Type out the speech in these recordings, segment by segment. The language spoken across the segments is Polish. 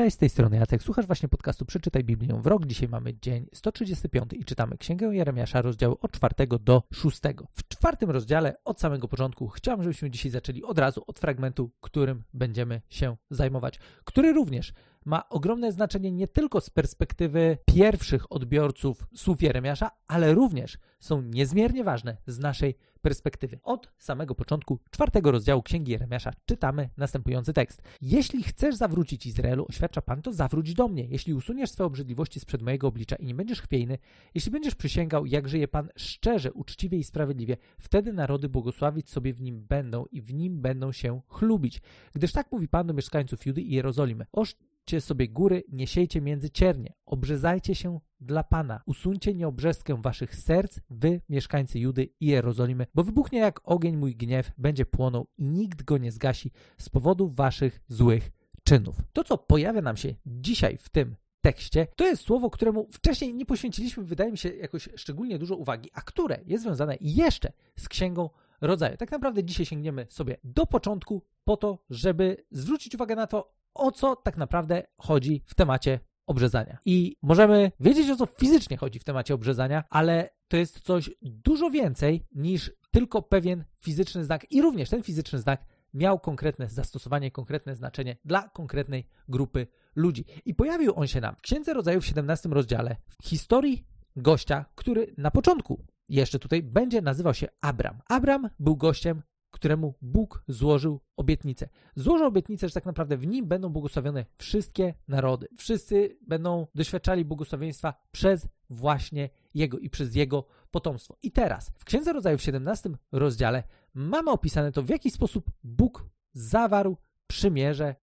Cześć, z tej strony Jacek. Słuchasz właśnie podcastu Przeczytaj Biblię w rok. Dzisiaj mamy dzień 135 i czytamy Księgę Jeremiasza, rozdziały od 4 do 6. W czwartym rozdziale, od samego początku, chciałbym, żebyśmy dzisiaj zaczęli od razu od fragmentu, którym będziemy się zajmować, który również ma ogromne znaczenie nie tylko z perspektywy pierwszych odbiorców słów Jeremiasza, ale również są niezmiernie ważne z naszej perspektywy. Od samego początku czwartego rozdziału Księgi Jeremiasza czytamy następujący tekst. Jeśli chcesz zawrócić Izraelu, oświadcza Pan, to zawróć do mnie. Jeśli usuniesz swoje obrzydliwości sprzed mojego oblicza i nie będziesz chwiejny, jeśli będziesz przysięgał, jak żyje Pan szczerze, uczciwie i sprawiedliwie, wtedy narody błogosławić sobie w nim będą i w nim będą się chlubić. Gdyż tak mówi Pan do mieszkańców Judy i Jerozolimy. Oż sobie góry, nie siejcie między ciernie, obrzezajcie się dla Pana, usuńcie nieobrzeskę waszych serc, wy, mieszkańcy Judy i Jerozolimy, bo wybuchnie jak ogień mój gniew, będzie płonął i nikt go nie zgasi z powodu waszych złych czynów. To, co pojawia nam się dzisiaj w tym tekście, to jest słowo, któremu wcześniej nie poświęciliśmy, wydaje mi się, jakoś szczególnie dużo uwagi, a które jest związane jeszcze z księgą rodzaju. Tak naprawdę dzisiaj sięgniemy sobie do początku po to, żeby zwrócić uwagę na to, o co tak naprawdę chodzi w temacie obrzezania. I możemy wiedzieć, o co fizycznie chodzi w temacie obrzezania, ale to jest coś dużo więcej niż tylko pewien fizyczny znak. I również ten fizyczny znak miał konkretne zastosowanie, konkretne znaczenie dla konkretnej grupy ludzi. I pojawił on się nam w Księdze Rodzaju w 17 rozdziale w historii gościa, który na początku jeszcze tutaj będzie nazywał się Abram. Abram był gościem, któremu Bóg złożył obietnicę. Złożył obietnicę, że tak naprawdę w nim będą błogosławione wszystkie narody. Wszyscy będą doświadczali błogosławieństwa przez właśnie Jego i przez Jego potomstwo. I teraz w Księdze Rodzaju w 17 rozdziale mamy opisane to, w jaki sposób Bóg zawarł przymierze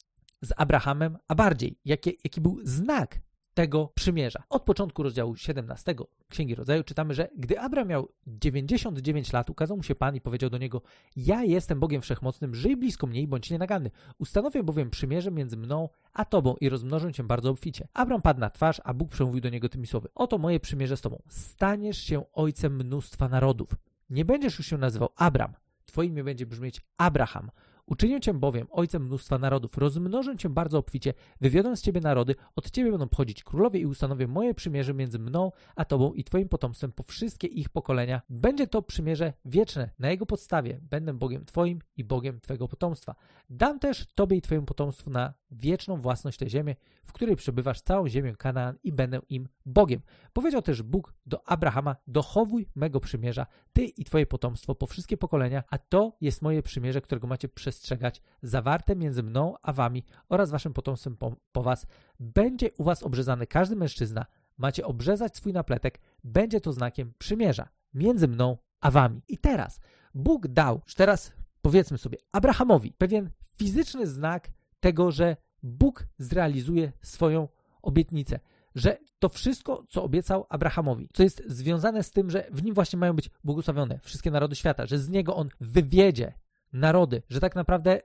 z Abrahamem, a bardziej jaki, jaki był znak tego przymierza. Od początku rozdziału 17 Księgi Rodzaju czytamy, że gdy Abraham miał 99 lat, ukazał mu się Pan i powiedział do niego: Ja jestem Bogiem Wszechmocnym, żyj blisko mnie i bądź nienaganny. Ustanowię bowiem przymierze między mną a tobą i rozmnożę cię bardzo obficie. Abraham padł na twarz, a Bóg przemówił do niego tymi słowy: Oto moje przymierze z tobą. Staniesz się ojcem mnóstwa narodów. Nie będziesz już się nazywał Abram. Twoje imię będzie brzmieć Abraham Uczynię cię bowiem ojcem mnóstwa narodów, rozmnożę cię bardzo obficie, wywiodę z ciebie narody, od ciebie będą pochodzić królowie i ustanowię moje przymierze między mną a tobą i twoim potomstwem po wszystkie ich pokolenia. Będzie to przymierze wieczne. Na jego podstawie będę Bogiem twoim i Bogiem twojego potomstwa. Dam też tobie i twojemu potomstwu na wieczną własność tę ziemię, w której przebywasz całą ziemię Kanaan i będę im Bogiem. Powiedział też Bóg do Abrahama, dochowuj mego przymierza, ty i twoje potomstwo po wszystkie pokolenia, a to jest moje przymierze, którego macie przestrzegać, zawarte między mną a wami oraz waszym potomstwem po, po was. Będzie u was obrzezany każdy mężczyzna, macie obrzezać swój napletek, będzie to znakiem przymierza między mną a wami. I teraz Bóg dał, już teraz powiedzmy sobie, Abrahamowi pewien fizyczny znak tego, że Bóg zrealizuje swoją obietnicę, że to wszystko, co obiecał Abrahamowi, co jest związane z tym, że w nim właśnie mają być błogosławione wszystkie narody świata, że z niego on wywiedzie narody, że tak naprawdę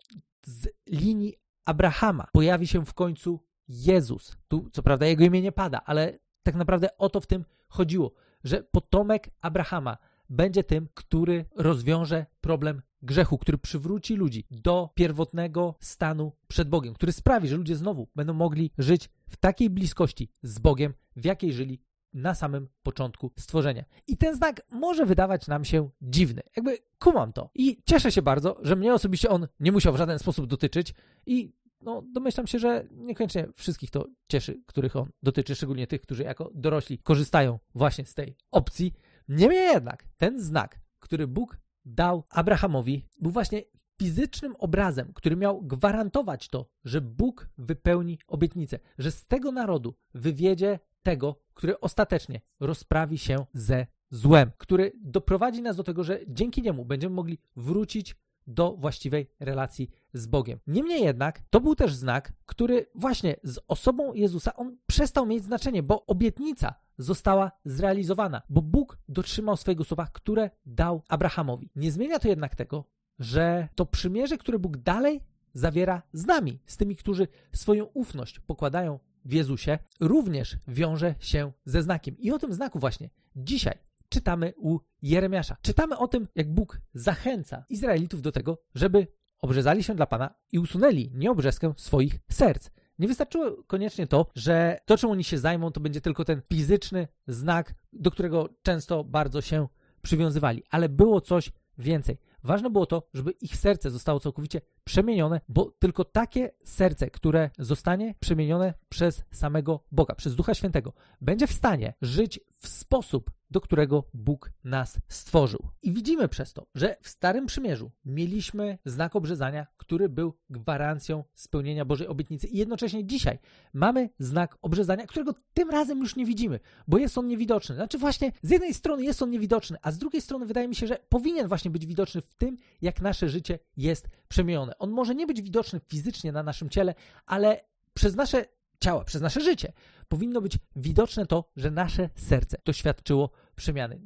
z linii Abrahama pojawi się w końcu Jezus. Tu, co prawda, jego imię nie pada, ale tak naprawdę o to w tym chodziło, że potomek Abrahama będzie tym, który rozwiąże problem grzechu, który przywróci ludzi do pierwotnego stanu przed Bogiem, który sprawi, że ludzie znowu będą mogli żyć w takiej bliskości z Bogiem, w jakiej żyli na samym początku stworzenia. I ten znak może wydawać nam się dziwny. Jakby kumam to. I cieszę się bardzo, że mnie osobiście on nie musiał w żaden sposób dotyczyć i no, domyślam się, że niekoniecznie wszystkich to cieszy, których on dotyczy, szczególnie tych, którzy jako dorośli korzystają właśnie z tej opcji. Niemniej jednak ten znak, który Bóg dał Abrahamowi, był właśnie fizycznym obrazem, który miał gwarantować to, że Bóg wypełni obietnicę, że z tego narodu wywiedzie tego, który ostatecznie rozprawi się ze złem, który doprowadzi nas do tego, że dzięki niemu będziemy mogli wrócić do właściwej relacji z Bogiem. Niemniej jednak to był też znak, który właśnie z osobą Jezusa on przestał mieć znaczenie, bo obietnica została zrealizowana, bo Bóg dotrzymał swojego słowa, które dał Abrahamowi. Nie zmienia to jednak tego, że to przymierze, które Bóg dalej zawiera z nami, z tymi, którzy swoją ufność pokładają w Jezusie, również wiąże się ze znakiem. I o tym znaku właśnie dzisiaj czytamy u Jeremiasza. Czytamy o tym, jak Bóg zachęca Izraelitów do tego, żeby obrzezali się dla Pana i usunęli nieobrzeskę swoich serc. Nie wystarczyło koniecznie to, że to, czym oni się zajmą, to będzie tylko ten fizyczny znak, do którego często bardzo się przywiązywali, ale było coś więcej. Ważne było to, żeby ich serce zostało całkowicie przemienione, bo tylko takie serce, które zostanie przemienione przez samego Boga, przez Ducha Świętego, będzie w stanie żyć w sposób, do którego Bóg nas stworzył. I widzimy przez to, że w Starym Przymierzu mieliśmy znak obrzezania, który był gwarancją spełnienia Bożej obietnicy. I jednocześnie dzisiaj mamy znak obrzezania, którego tym razem już nie widzimy, bo jest on niewidoczny. Znaczy właśnie z jednej strony jest on niewidoczny, a z drugiej strony wydaje mi się, że powinien właśnie być widoczny w tym, jak nasze życie jest przemienione. On może nie być widoczny fizycznie na naszym ciele, ale przez nasze ciała, przez nasze życie powinno być widoczne to, że nasze serce doświadczyło przemiany.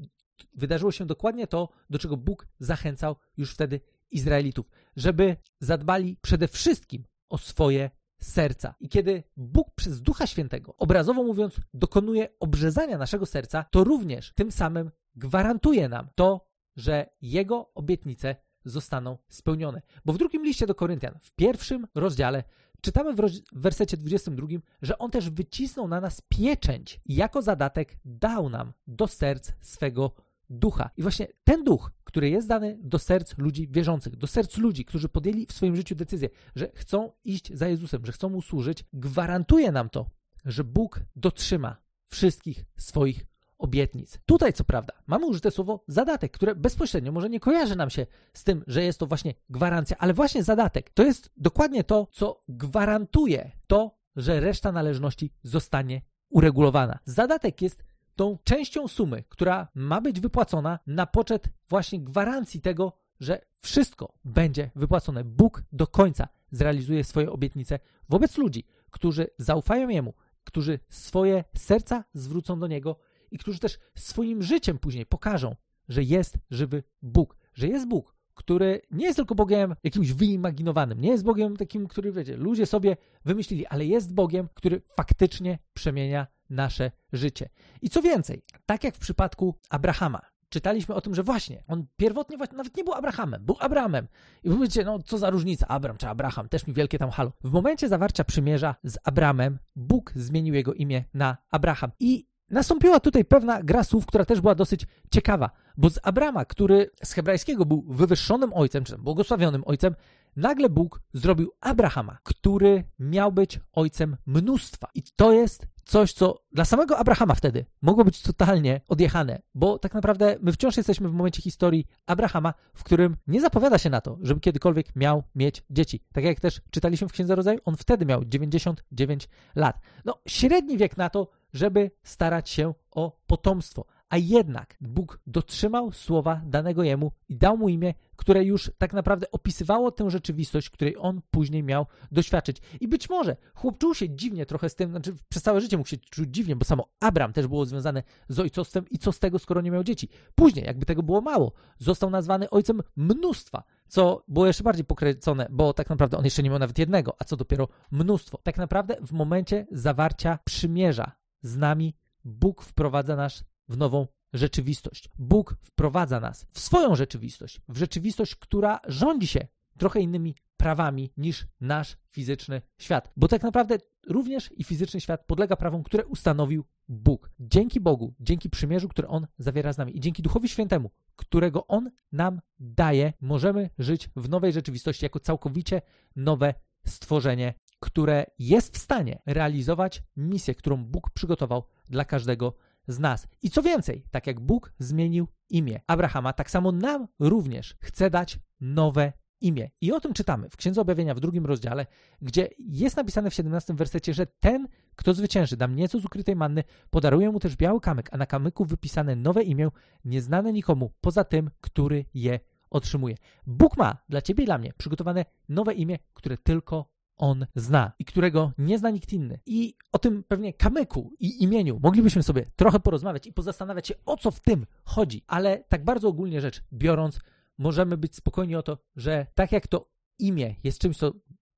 Wydarzyło się dokładnie to, do czego Bóg zachęcał już wtedy Izraelitów, żeby zadbali przede wszystkim o swoje serca. I kiedy Bóg przez Ducha Świętego, obrazowo mówiąc, dokonuje obrzezania naszego serca, to również tym samym gwarantuje nam to, że Jego obietnice zostaną spełnione. Bo w drugim liście do Koryntian, w pierwszym rozdziale, czytamy w, roz- w wersecie 22, że On też wycisnął na nas pieczęć i jako zadatek dał nam do serc swego ducha. I właśnie ten duch, który jest dany do serc ludzi wierzących, do serc ludzi, którzy podjęli w swoim życiu decyzję, że chcą iść za Jezusem, że chcą mu służyć, gwarantuje nam to, że Bóg dotrzyma wszystkich swoich obietnic. Tutaj, co prawda, mamy użyte słowo zadatek, które bezpośrednio może nie kojarzy nam się z tym, że jest to właśnie gwarancja, ale właśnie zadatek to jest dokładnie to, co gwarantuje to, że reszta należności zostanie uregulowana. Zadatek jest tą częścią sumy, która ma być wypłacona na poczet właśnie gwarancji tego, że wszystko będzie wypłacone. Bóg do końca zrealizuje swoje obietnice wobec ludzi, którzy zaufają Jemu, którzy swoje serca zwrócą do Niego i którzy też swoim życiem później pokażą, że jest żywy Bóg, że jest Bóg, który nie jest tylko Bogiem jakimś wyimaginowanym, nie jest Bogiem takim, który, wiecie, ludzie sobie wymyślili, ale jest Bogiem, który faktycznie przemienia nasze życie. I co więcej, tak jak w przypadku Abrahama, czytaliśmy o tym, że właśnie on pierwotnie nawet nie był Abrahamem, był Abramem. I wy mówicie, no co za różnica, Abram czy Abraham, też mi wielkie tam halo. W momencie zawarcia przymierza z Abramem, Bóg zmienił jego imię na Abraham. I Nastąpiła tutaj pewna gra słów, która też była dosyć ciekawa, bo z Abrama, który z hebrajskiego był wywyższonym ojcem, czy błogosławionym ojcem, nagle Bóg zrobił Abrahama, który miał być ojcem mnóstwa. I to jest coś, co dla samego Abrahama wtedy mogło być totalnie odjechane, bo tak naprawdę my wciąż jesteśmy w momencie historii Abrahama, w którym nie zapowiada się na to, żeby kiedykolwiek miał mieć dzieci. Tak jak też czytaliśmy w Księdze Rodzaju, on wtedy miał 99 lat. No, średni wiek na to, żeby starać się o potomstwo. A jednak Bóg dotrzymał słowa danego jemu i dał mu imię, które już tak naprawdę opisywało tę rzeczywistość, której on później miał doświadczyć. I być może chłop czuł się dziwnie trochę z tym, znaczy przez całe życie mógł się czuć dziwnie, bo samo Abram też było związane z ojcostwem i co z tego, skoro nie miał dzieci. Później, jakby tego było mało, został nazwany ojcem mnóstwa, co było jeszcze bardziej pokręcone, bo tak naprawdę on jeszcze nie miał nawet jednego, a co dopiero mnóstwo. Tak naprawdę w momencie zawarcia przymierza z nami Bóg wprowadza nas w nową rzeczywistość. Bóg wprowadza nas w swoją rzeczywistość, w rzeczywistość, która rządzi się trochę innymi prawami niż nasz fizyczny świat. Bo tak naprawdę również i fizyczny świat podlega prawom, które ustanowił Bóg. Dzięki Bogu, dzięki przymierzu, które On zawiera z nami i dzięki Duchowi Świętemu, którego On nam daje, możemy żyć w nowej rzeczywistości jako całkowicie nowe stworzenie, które jest w stanie realizować misję, którą Bóg przygotował dla każdego z nas. I co więcej, tak jak Bóg zmienił imię Abrahama, tak samo nam również chce dać nowe imię. I o tym czytamy w Księdze Objawienia w drugim rozdziale, gdzie jest napisane w 17 wersecie, że ten, kto zwycięży, dam nieco z ukrytej manny, podaruje mu też biały kamyk, a na kamyku wypisane nowe imię, nieznane nikomu, poza tym, który je otrzymuje. Bóg ma dla ciebie i dla mnie przygotowane nowe imię, które tylko on zna i którego nie zna nikt inny. I o tym pewnie kamyku i imieniu moglibyśmy sobie trochę porozmawiać i pozastanawiać się, o co w tym chodzi. Ale tak bardzo ogólnie rzecz biorąc, możemy być spokojni o to, że tak jak to imię jest czymś, co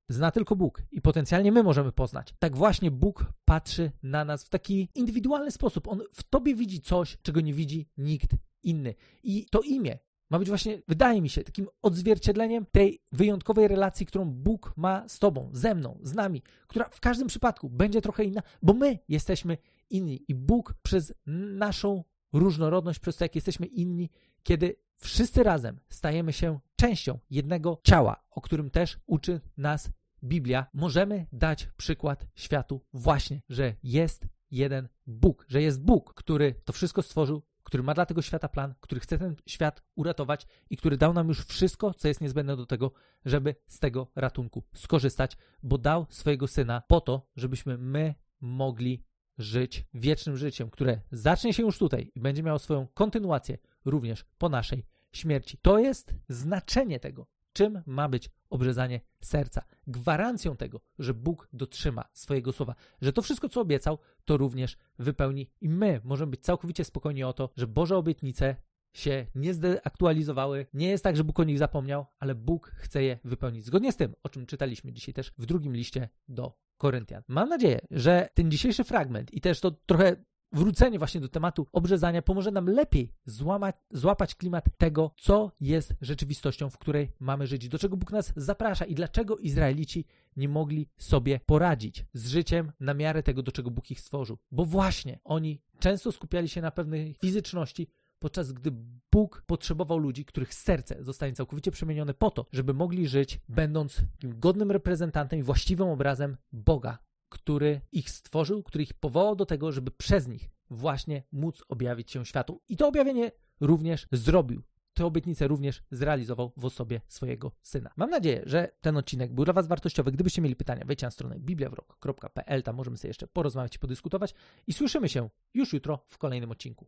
zna tylko Bóg i potencjalnie my możemy poznać, tak właśnie Bóg patrzy na nas w taki indywidualny sposób. On w tobie widzi coś, czego nie widzi nikt inny. I to imię ma być właśnie, wydaje mi się, takim odzwierciedleniem tej wyjątkowej relacji, którą Bóg ma z Tobą, ze mną, z nami, która w każdym przypadku będzie trochę inna, bo my jesteśmy inni i Bóg przez naszą różnorodność, przez to, jak jesteśmy inni, kiedy wszyscy razem stajemy się częścią jednego ciała, o którym też uczy nas Biblia, możemy dać przykład światu właśnie, że jest jeden Bóg, że jest Bóg, który to wszystko stworzył, który ma dla tego świata plan, który chce ten świat uratować i który dał nam już wszystko, co jest niezbędne do tego, żeby z tego ratunku skorzystać, bo dał swojego syna po to, żebyśmy my mogli żyć wiecznym życiem, które zacznie się już tutaj i będzie miało swoją kontynuację również po naszej śmierci. To jest znaczenie tego, czym ma być obrzezanie serca. Gwarancją tego, że Bóg dotrzyma swojego słowa, że to wszystko, co obiecał, to również wypełni i my możemy być całkowicie spokojni o to, że Boże obietnice się nie zdeaktualizowały. Nie jest tak, że Bóg o nich zapomniał, ale Bóg chce je wypełnić. Zgodnie z tym, o czym czytaliśmy dzisiaj też w drugim liście do Koryntian. Mam nadzieję, że ten dzisiejszy fragment i też to trochę wrócenie właśnie do tematu obrzezania pomoże nam lepiej złamać, złapać klimat tego, co jest rzeczywistością, w której mamy żyć, do czego Bóg nas zaprasza i dlaczego Izraelici nie mogli sobie poradzić z życiem na miarę tego, do czego Bóg ich stworzył. Bo właśnie oni często skupiali się na pewnej fizyczności, podczas gdy Bóg potrzebował ludzi, których serce zostanie całkowicie przemienione po to, żeby mogli żyć, będąc godnym reprezentantem i właściwym obrazem Boga, który ich stworzył, który ich powołał do tego, żeby przez nich właśnie móc objawić się światu. I to objawienie również zrobił. Te obietnice również zrealizował w osobie swojego syna. Mam nadzieję, że ten odcinek był dla Was wartościowy. Gdybyście mieli pytania, wejdźcie na stronę bibliawrok.pl, tam możemy sobie jeszcze porozmawiać i podyskutować. I słyszymy się już jutro w kolejnym odcinku.